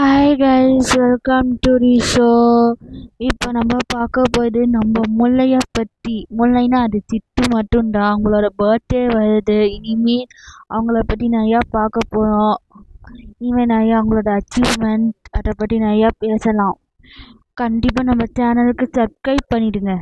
Hi guys welcome to the show இப்போ நம்ம பார்க்க போகுது நம்ம முல்லையை பற்றி முல்லைனா அது சிட்டு மட்டும்தான். அவங்களோட பர்த்டே வருது. இனிமேல் அவங்கள பற்றி நிறையா பார்க்க போகிறோம் இனிமேல் நிறையா அவங்களோட அச்சீவ்மெண்ட் அதை பற்றி நிறையா பேசலாம். கண்டிப்பாக நம்ம சேனலுக்கு சப்ஸ்கிரைப் பண்ணிவிடுங்க